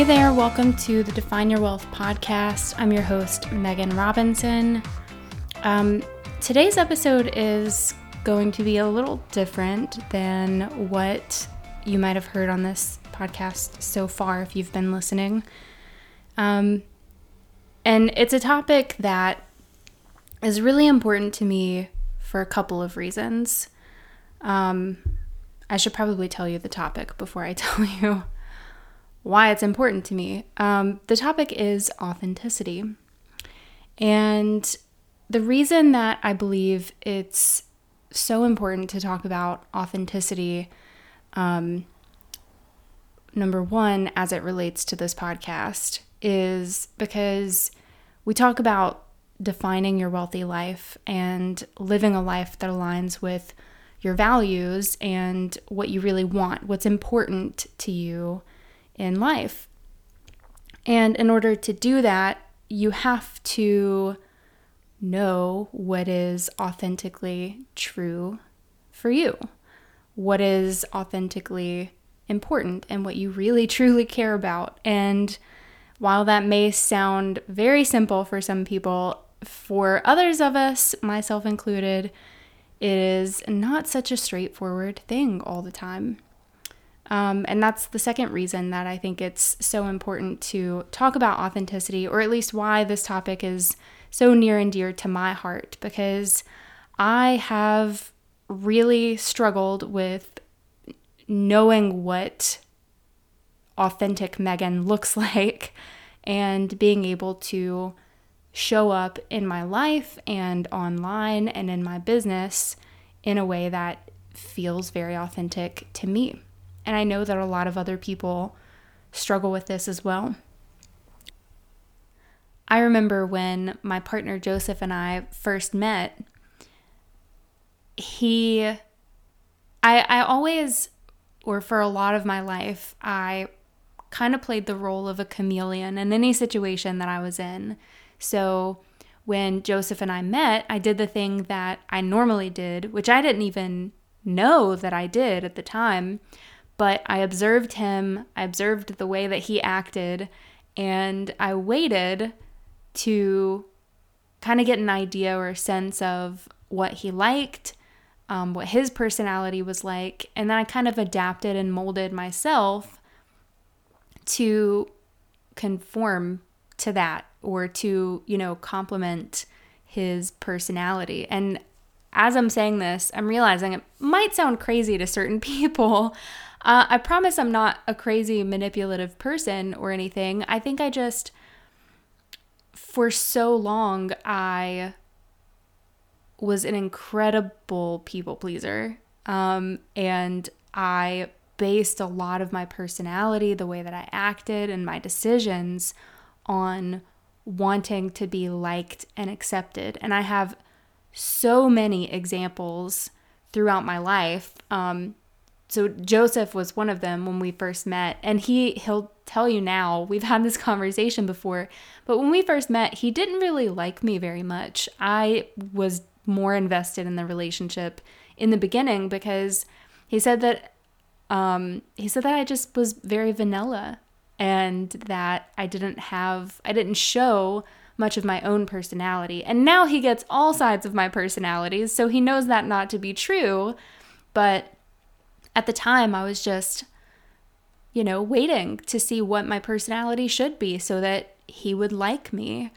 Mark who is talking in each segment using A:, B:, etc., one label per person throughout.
A: Hey there, welcome to the Define Your Wealth podcast. I'm your host, Megan Robinson. Um, today's episode is going to be a little different than what you might have heard on this podcast so far if you've been listening. Um, and it's a topic that is really important to me for a couple of reasons. Um, I should probably tell you the topic before I tell you why it's important to me. Um, the topic is authenticity. And the reason that I believe it's so important to talk about authenticity, um, number one, as it relates to this podcast, is because we talk about defining your wealthy life and living a life that aligns with your values and what you really want, what's important to you in life. And in order to do that, you have to know what is authentically true for you, what is authentically important, and what you really truly care about. And while that may sound very simple for some people, for others of us, myself included, it is not such a straightforward thing all the time. Um, and that's the second reason that I think it's so important to talk about authenticity, or at least why this topic is so near and dear to my heart, because I have really struggled with knowing what authentic Megan looks like and being able to show up in my life and online and in my business in a way that feels very authentic to me. And I know that a lot of other people struggle with this as well. I remember when my partner Joseph and I first met, he I I always or for a lot of my life, I kind of played the role of a chameleon in any situation that I was in. So when Joseph and I met, I did the thing that I normally did, which I didn't even know that I did at the time, but I observed him, I observed the way that he acted, and I waited to kind of get an idea or a sense of what he liked, um, what his personality was like, and then I kind of adapted and molded myself to conform to that or to, you know, complement his personality. And as I'm saying this, I'm realizing it might sound crazy to certain people. Uh, I promise I'm not a crazy manipulative person or anything. I think I just, for so long, I was an incredible people pleaser. Um, and I based a lot of my personality, the way that I acted, and my decisions on wanting to be liked and accepted. And I have so many examples throughout my life. Um, so Joseph was one of them when we first met, and he he'll tell you now. We've had this conversation before, but when we first met, he didn't really like me very much. I was more invested in the relationship in the beginning because he said that um, he said that I just was very vanilla and that I didn't have, I didn't show much of my own personality. And now he gets all sides of my personalities, so he knows that not to be true. But at the time, I was just, you know, waiting to see what my personality should be so that he would like me.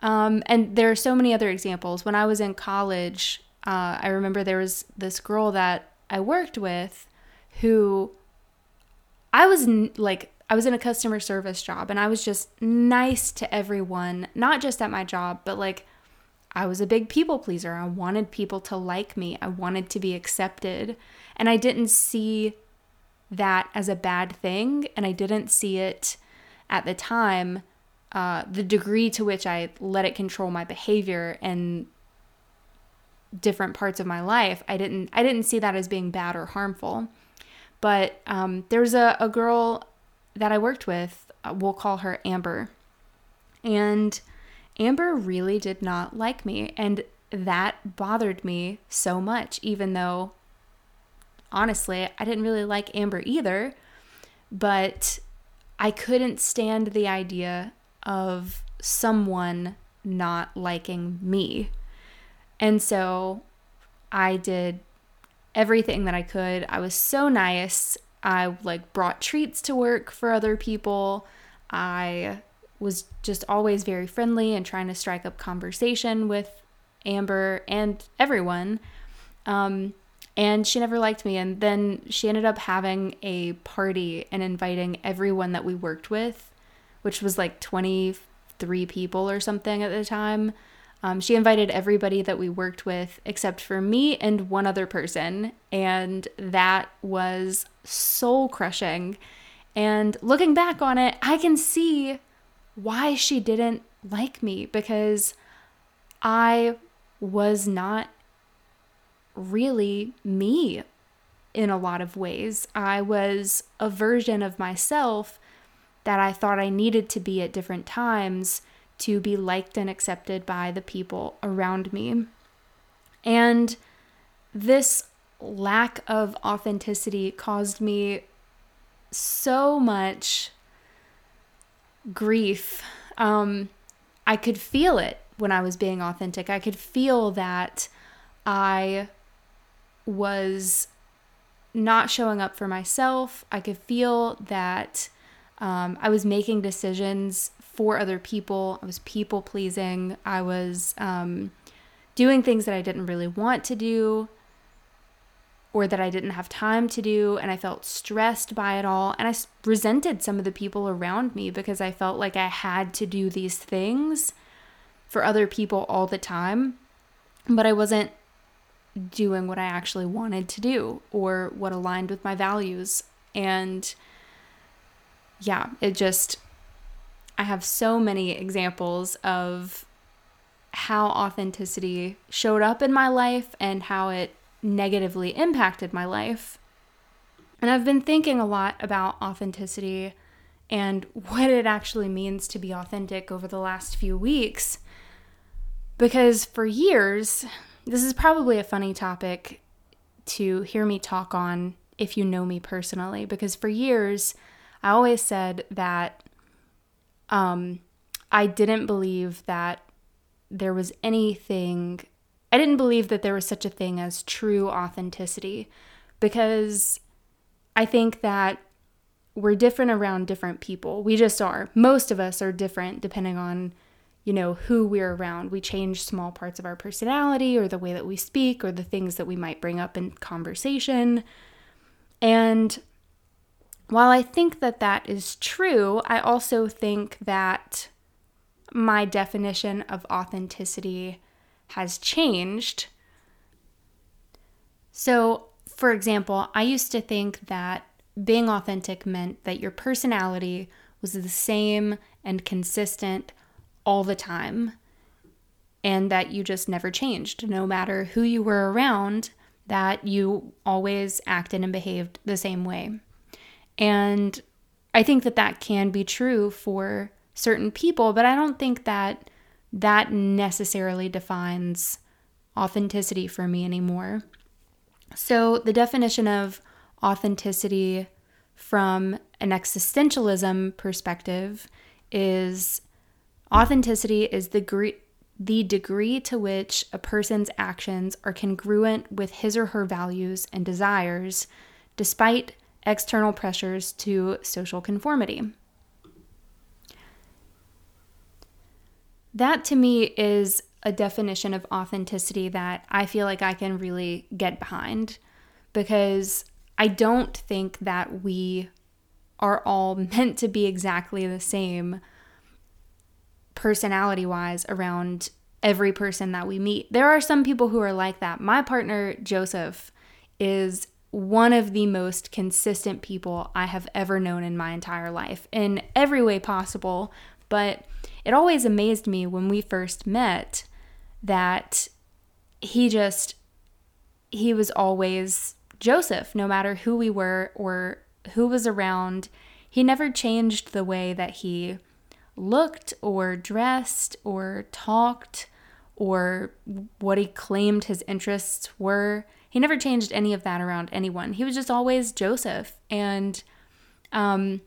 A: Um, and there are so many other examples. When I was in college, uh, I remember there was this girl that I worked with who I was n- like I was in a customer service job and I was just nice to everyone, not just at my job, but like I was a big people pleaser. I wanted people to like me, I wanted to be accepted. And I didn't see that as a bad thing. And I didn't see it at the time, uh, the degree to which I let it control my behavior and different parts of my life. I didn't I didn't see that as being bad or harmful. But um, there was a, a girl that I worked with, uh, we'll call her Amber. And Amber really did not like me. And that bothered me so much, even though honestly, I didn't really like Amber either. But I couldn't stand the idea of someone not liking me. And so I did everything that I could. I was so nice. I like brought treats to work for other people. I was just always very friendly and trying to strike up conversation with Amber and everyone. Um, and she never liked me. And then she ended up having a party and inviting everyone that we worked with, which was like 23 people or something at the time. Um, she invited everybody that we worked with except for me and one other person. And that was soul crushing. And looking back on it, I can see why she didn't like me because I was not really me in a lot of ways. I was a version of myself that I thought I needed to be at different times to be liked and accepted by the people around me. And this lack of authenticity caused me so much grief. Um, I could feel it when I was being authentic. I could feel that I was not showing up for myself. I could feel that um, I was making decisions for other people. I was people pleasing. I was um, doing things that I didn't really want to do or that I didn't have time to do. And I felt stressed by it all. And I resented some of the people around me because I felt like I had to do these things for other people all the time. But I wasn't doing what I actually wanted to do or what aligned with my values. And yeah, it just, I have so many examples of how authenticity showed up in my life and how it negatively impacted my life. And I've been thinking a lot about authenticity and what it actually means to be authentic over the last few weeks. Because for years, this is probably a funny topic to hear me talk on if you know me personally, because for years, I always said that um, I didn't believe that there was anything, I didn't believe that there was such a thing as true authenticity because I think that we're different around different people. We just are. Most of us are different depending on, you know, who we're around. We change small parts of our personality or the way that we speak or the things that we might bring up in conversation. And while I think that that is true, I also think that my definition of authenticity has changed. So, for example, I used to think that being authentic meant that your personality was the same and consistent all the time, and that you just never changed, no matter who you were around, that you always acted and behaved the same way. And I think that that can be true for certain people, but I don't think that that necessarily defines authenticity for me anymore. So, the definition of authenticity from an existentialism perspective is authenticity is the the degree to which a person's actions are congruent with his or her values and desires despite external pressures to social conformity. That to me is a definition of authenticity that I feel like I can really get behind because I don't think that we are all meant to be exactly the same personality wise around every person that we meet. There are some people who are like that. My partner, Joseph, is one of the most consistent people I have ever known in my entire life in every way possible. But it always amazed me when we first met that he just, he was always Joseph, no matter who we were or who was around. He never changed the way that he looked or dressed or talked or what he claimed his interests were. He never changed any of that around anyone. He was just always Joseph. And um,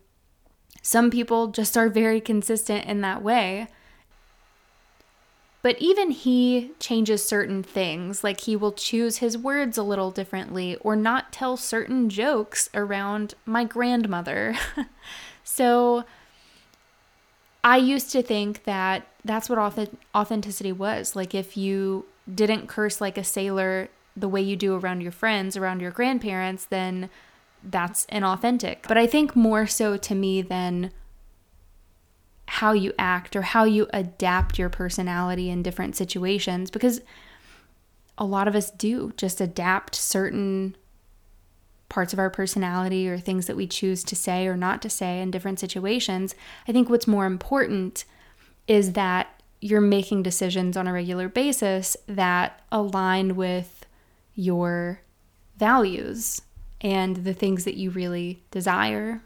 A: Some people just are very consistent in that way. But even he changes certain things, like he will choose his words a little differently or not tell certain jokes around my grandmother. so I used to think that that's what authenticity was. Like if you didn't curse like a sailor the way you do around your friends, around your grandparents, then that's inauthentic. But I think more so to me than how you act or how you adapt your personality in different situations because a lot of us do just adapt certain parts of our personality or things that we choose to say or not to say in different situations. I think what's more important is that you're making decisions on a regular basis that align with your values and the things that you really desire.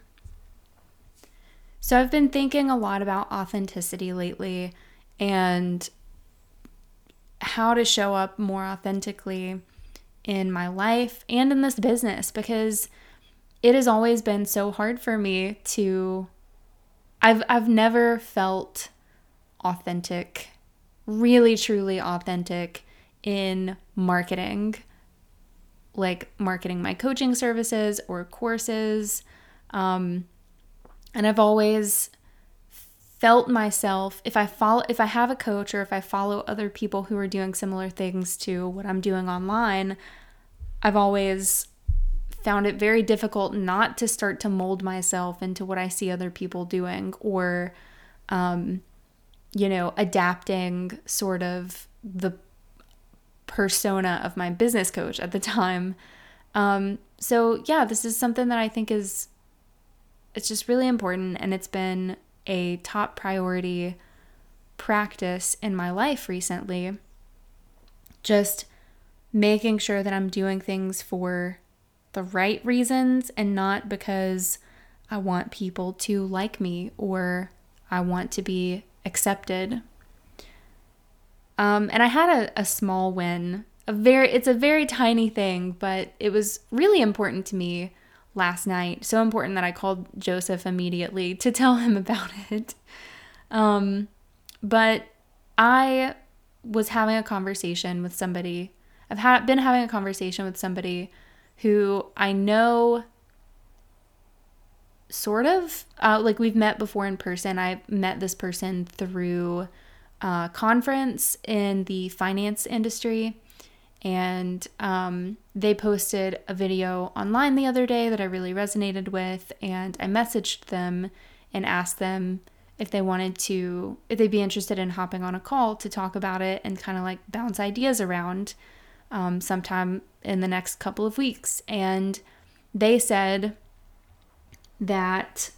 A: So I've been thinking a lot about authenticity lately and how to show up more authentically in my life and in this business because it has always been so hard for me to I've I've never felt authentic, really truly authentic in marketing like marketing my coaching services or courses. Um, and I've always felt myself if I follow if I have a coach or if I follow other people who are doing similar things to what I'm doing online, I've always found it very difficult not to start to mold myself into what I see other people doing or um, you know, adapting sort of the persona of my business coach at the time. Um, so yeah, this is something that I think is it's just really important and it's been a top priority practice in my life recently. Just making sure that I'm doing things for the right reasons and not because I want people to like me or I want to be accepted. Um, and I had a, a small win. A very it's a very tiny thing, but it was really important to me last night. So important that I called Joseph immediately to tell him about it. Um, but I was having a conversation with somebody. I've had been having a conversation with somebody who I know sort of uh, like we've met before in person. I met this person through a conference in the finance industry and um, they posted a video online the other day that I really resonated with, and I messaged them and asked them if they wanted to, if they'd be interested in hopping on a call to talk about it and kind of like bounce ideas around um, sometime in the next couple of weeks. And they said that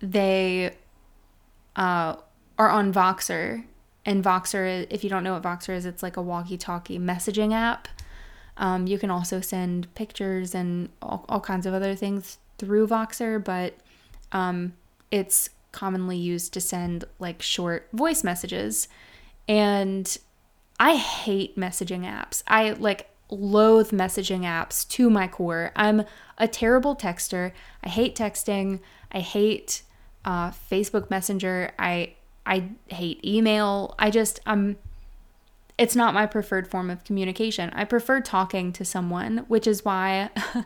A: they uh, are on Voxer and Voxer, if you don't know what Voxer is, it's like a walkie talkie messaging app. Um, you can also send pictures and all, all, kinds of other things through Voxer, but um, it's commonly used to send like short voice messages. And I hate messaging apps. I like loathe messaging apps to my core. I'm a terrible texter. I hate texting. I hate uh, Facebook Messenger. I I hate email. I just um it's not my preferred form of communication. I prefer talking to someone, which is why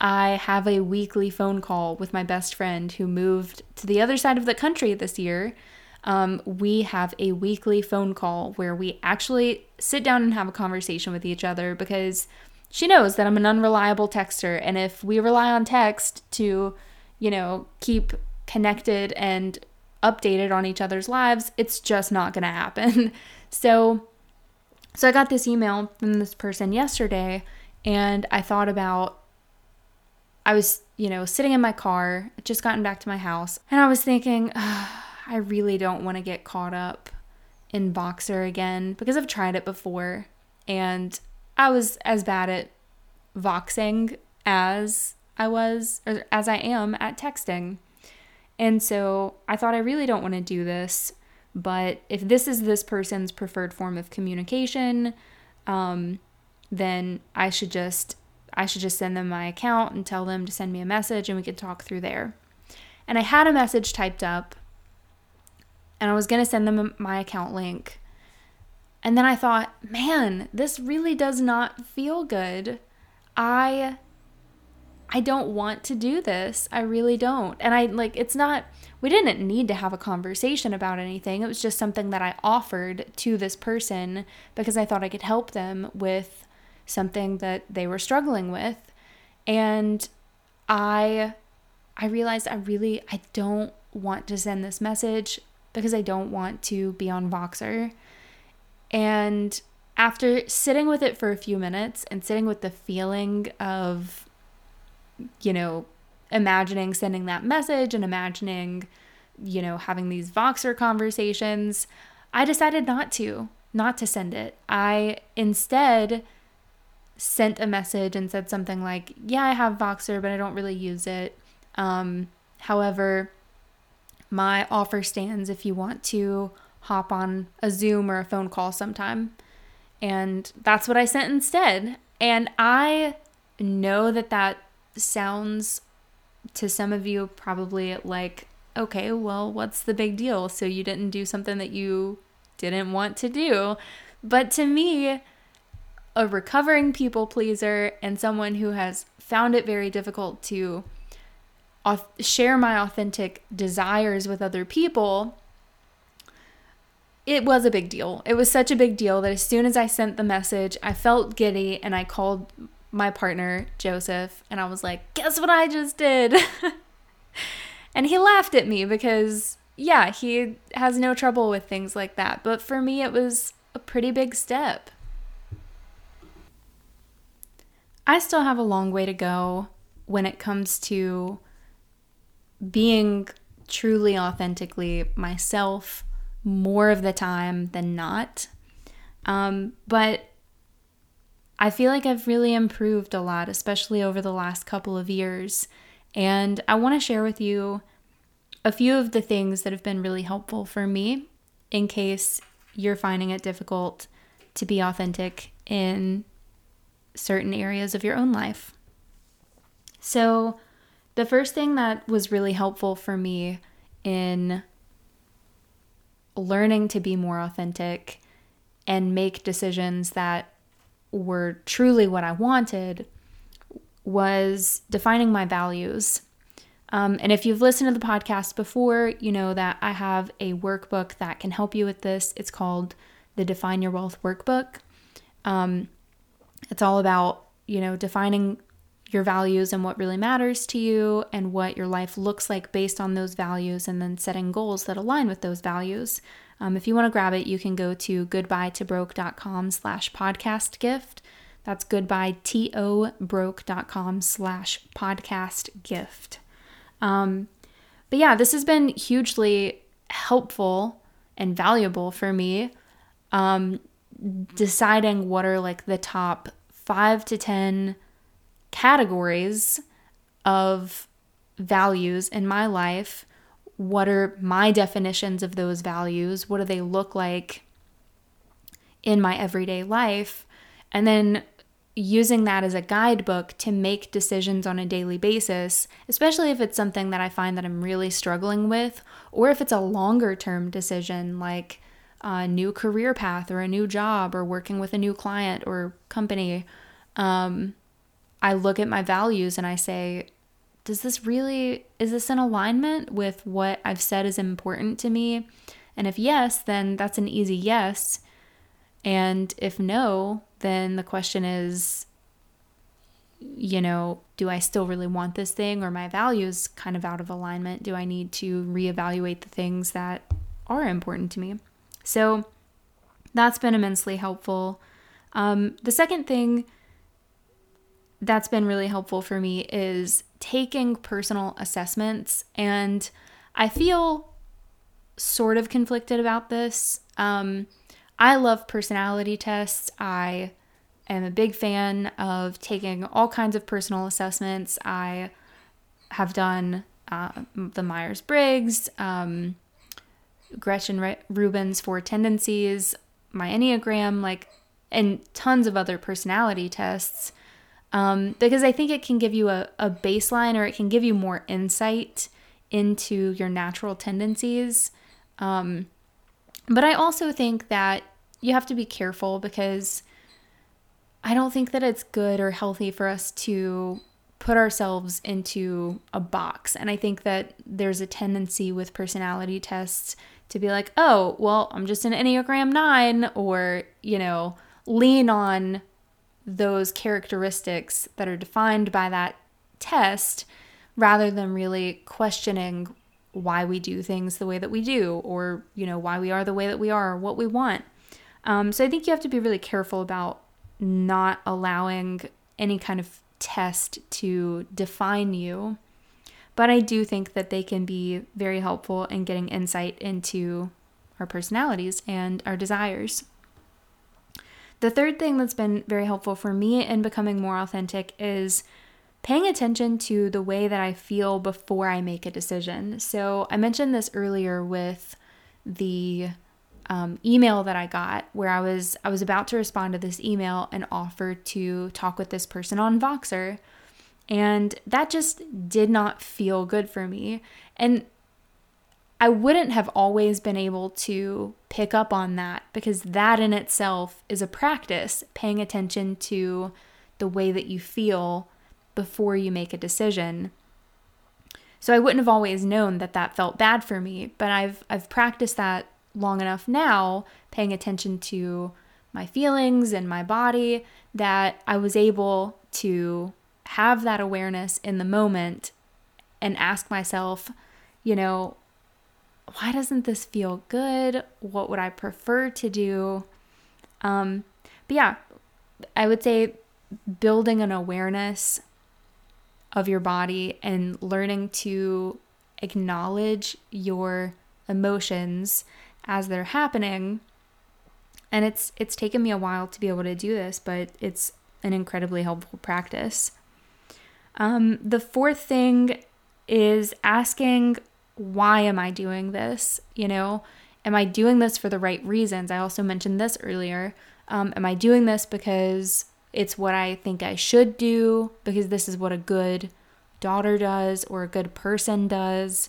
A: I have a weekly phone call with my best friend who moved to the other side of the country this year. Um, we have a weekly phone call where we actually sit down and have a conversation with each other because she knows that I'm an unreliable texter. And if we rely on text to, you know, keep connected and updated on each other's lives, it's just not going to happen. so so I got this email from this person yesterday and I thought about I was, you know, sitting in my car, just gotten back to my house, and I was thinking, I really don't want to get caught up in Voxer again because I've tried it before and I was as bad at voxing as I was or as I am at texting. And so I thought I really don't want to do this, but if this is this person's preferred form of communication, um, then I should just I should just send them my account and tell them to send me a message and we can talk through there. And I had a message typed up and I was going to send them my account link. And then I thought, man, this really does not feel good. I I don't want to do this. I really don't. And I like it's not we didn't need to have a conversation about anything. It was just something that I offered to this person because I thought I could help them with something that they were struggling with. And I I realized I really I don't want to send this message because I don't want to be on Voxer. And after sitting with it for a few minutes and sitting with the feeling of you know, imagining sending that message and imagining, you know, having these Voxer conversations, I decided not to, not to send it. I instead sent a message and said something like, Yeah, I have Voxer, but I don't really use it. Um, however, my offer stands if you want to hop on a Zoom or a phone call sometime. And that's what I sent instead. And I know that that sounds to some of you probably like, okay, well, what's the big deal? So you didn't do something that you didn't want to do. But to me, a recovering people pleaser and someone who has found it very difficult to share my authentic desires with other people, it was a big deal. It was such a big deal that as soon as I sent the message, I felt giddy and I called my partner, Joseph, and I was like, Guess what I just did? and he laughed at me because, yeah, he has no trouble with things like that. But for me, it was a pretty big step. I still have a long way to go when it comes to being truly authentically myself more of the time than not. Um, but I feel like I've really improved a lot, especially over the last couple of years. And I want to share with you a few of the things that have been really helpful for me in case you're finding it difficult to be authentic in certain areas of your own life. So, the first thing that was really helpful for me in learning to be more authentic and make decisions that were truly what I wanted was defining my values. Um, and if you've listened to the podcast before, you know that I have a workbook that can help you with this. It's called the Define Your Wealth Workbook. Um, it's all about, you know, defining your values and what really matters to you and what your life looks like based on those values and then setting goals that align with those values. Um, if you want to grab it, you can go to goodbyetobroke.com slash podcast gift. That's goodbyetobroke.com slash podcast gift. Um, but yeah, this has been hugely helpful and valuable for me um, deciding what are like the top five to 10 categories of values in my life what are my definitions of those values? What do they look like in my everyday life? And then using that as a guidebook to make decisions on a daily basis, especially if it's something that I find that I'm really struggling with, or if it's a longer term decision like a new career path or a new job or working with a new client or company. Um, I look at my values and I say, does this really, is this in alignment with what I've said is important to me? And if yes, then that's an easy yes. And if no, then the question is, you know, do I still really want this thing or my values kind of out of alignment? Do I need to reevaluate the things that are important to me? So that's been immensely helpful. Um, the second thing that's been really helpful for me is taking personal assessments. And I feel sort of conflicted about this. Um, I love personality tests. I am a big fan of taking all kinds of personal assessments. I have done uh, the Myers Briggs, um, Gretchen Rubin's Four Tendencies, my Enneagram, like, and tons of other personality tests um, because I think it can give you a, a baseline or it can give you more insight into your natural tendencies. Um, but I also think that you have to be careful because I don't think that it's good or healthy for us to put ourselves into a box. And I think that there's a tendency with personality tests to be like, oh, well, I'm just an Enneagram 9, or, you know, lean on those characteristics that are defined by that test rather than really questioning why we do things the way that we do or you know why we are the way that we are or what we want um, so i think you have to be really careful about not allowing any kind of test to define you. But I do think that they can be very helpful in getting insight into our personalities and our desires. The third thing that's been very helpful for me in becoming more authentic is paying attention to the way that I feel before I make a decision. So I mentioned this earlier with the um, email that I got where I was I was about to respond to this email and offer to talk with this person on Voxer. And that just did not feel good for me. And I wouldn't have always been able to pick up on that because that in itself is a practice, paying attention to the way that you feel before you make a decision. So I wouldn't have always known that that felt bad for me, but I've I've practiced that long enough now, paying attention to my feelings and my body, that I was able to have that awareness in the moment and ask myself, you know, why doesn't this feel good? What would I prefer to do? Um, but yeah, I would say building an awareness of your body and learning to acknowledge your emotions as they're happening. And it's it's taken me a while to be able to do this, but it's an incredibly helpful practice. Um, the fourth thing is asking, why am I doing this? You know, am I doing this for the right reasons? I also mentioned this earlier. Um, am I doing this because it's what I think I should do? Because this is what a good daughter does or a good person does?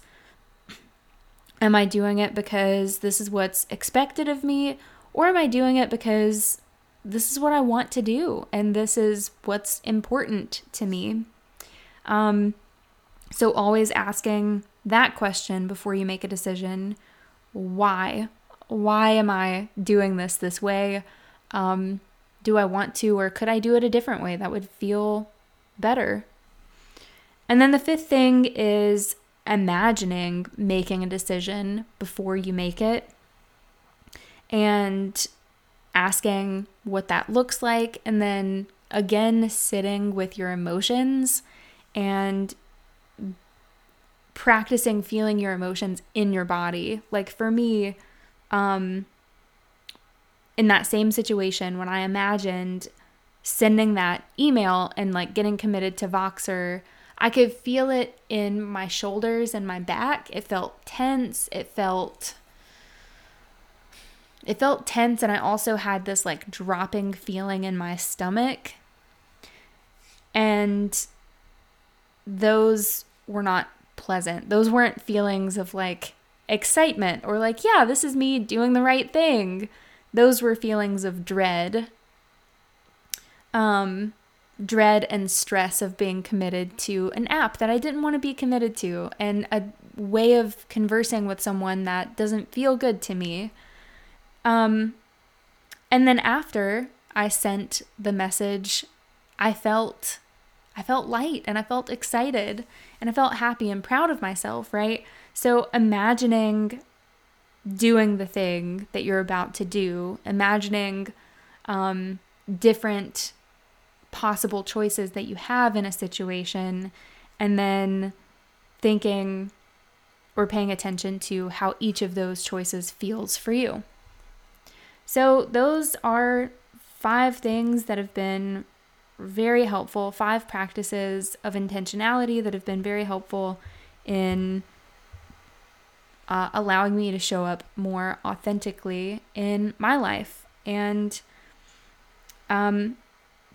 A: Am I doing it because this is what's expected of me? Or am I doing it because this is what I want to do and this is what's important to me? Um, so, always asking that question before you make a decision why? Why am I doing this this way? Um, do I want to, or could I do it a different way that would feel better? And then the fifth thing is imagining making a decision before you make it and asking what that looks like, and then again sitting with your emotions and practicing feeling your emotions in your body. Like for me, um, in that same situation, when I imagined sending that email and like getting committed to Voxer I could feel it in my shoulders and my back. It felt tense. It felt it felt tense and I also had this like dropping feeling in my stomach. And those were not pleasant. Those weren't feelings of like excitement or like, yeah, this is me doing the right thing. Those were feelings of dread. Um dread and stress of being committed to an app that I didn't want to be committed to and a way of conversing with someone that doesn't feel good to me. Um, and then after I sent the message, I felt I felt light and I felt excited and I felt happy and proud of myself, right? So imagining doing the thing that you're about to do, imagining um, different possible choices that you have in a situation and then thinking or paying attention to how each of those choices feels for you. So, those are five things that have been very helpful, five practices of intentionality that have been very helpful in uh, allowing me to show up more authentically in my life. And um,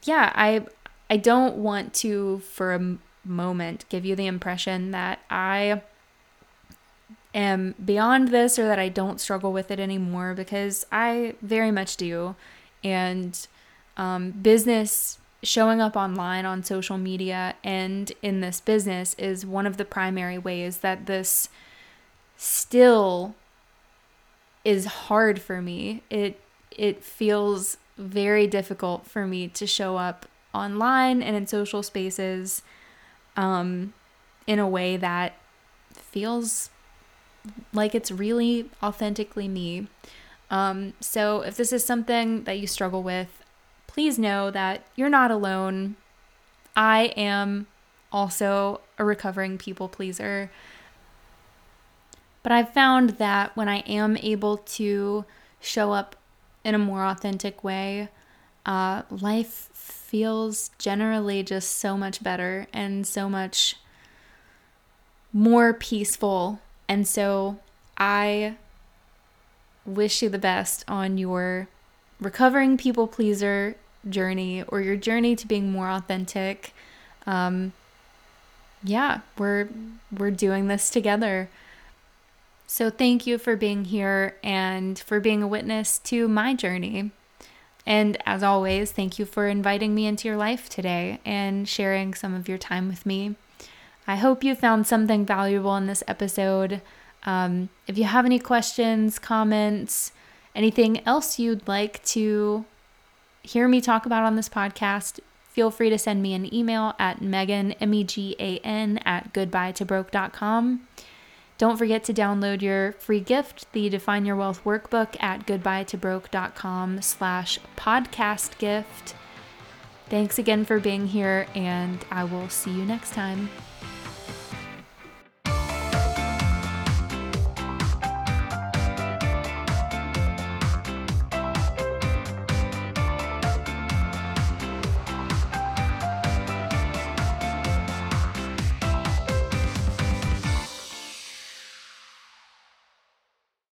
A: yeah, I I don't want to for a moment give you the impression that I am beyond this or that I don't struggle with it anymore because I very much do. And um, business showing up online on social media and in this business is one of the primary ways that this still is hard for me. It it feels very difficult for me to show up online and in social spaces um, in a way that feels like it's really authentically me. Um, so if this is something that you struggle with, please know that you're not alone. I am also a recovering people pleaser. But I've found that when I am able to show up in a more authentic way, uh, life feels generally just so much better and so much more peaceful. And so I wish you the best on your recovering people pleaser journey or your journey to being more authentic. Um, yeah, we're we're doing this together. So thank you for being here and for being a witness to my journey. And as always, thank you for inviting me into your life today and sharing some of your time with me. I hope you found something valuable in this episode. Um, if you have any questions, comments, anything else you'd like to hear me talk about on this podcast, feel free to send me an email at megan, M-E-G-A-N, at goodbyetobroke.com. Don't forget to download your free gift, the Define Your Wealth workbook at goodbyetobroke.com slash podcast gift. Thanks again for being here, and I will see you next time.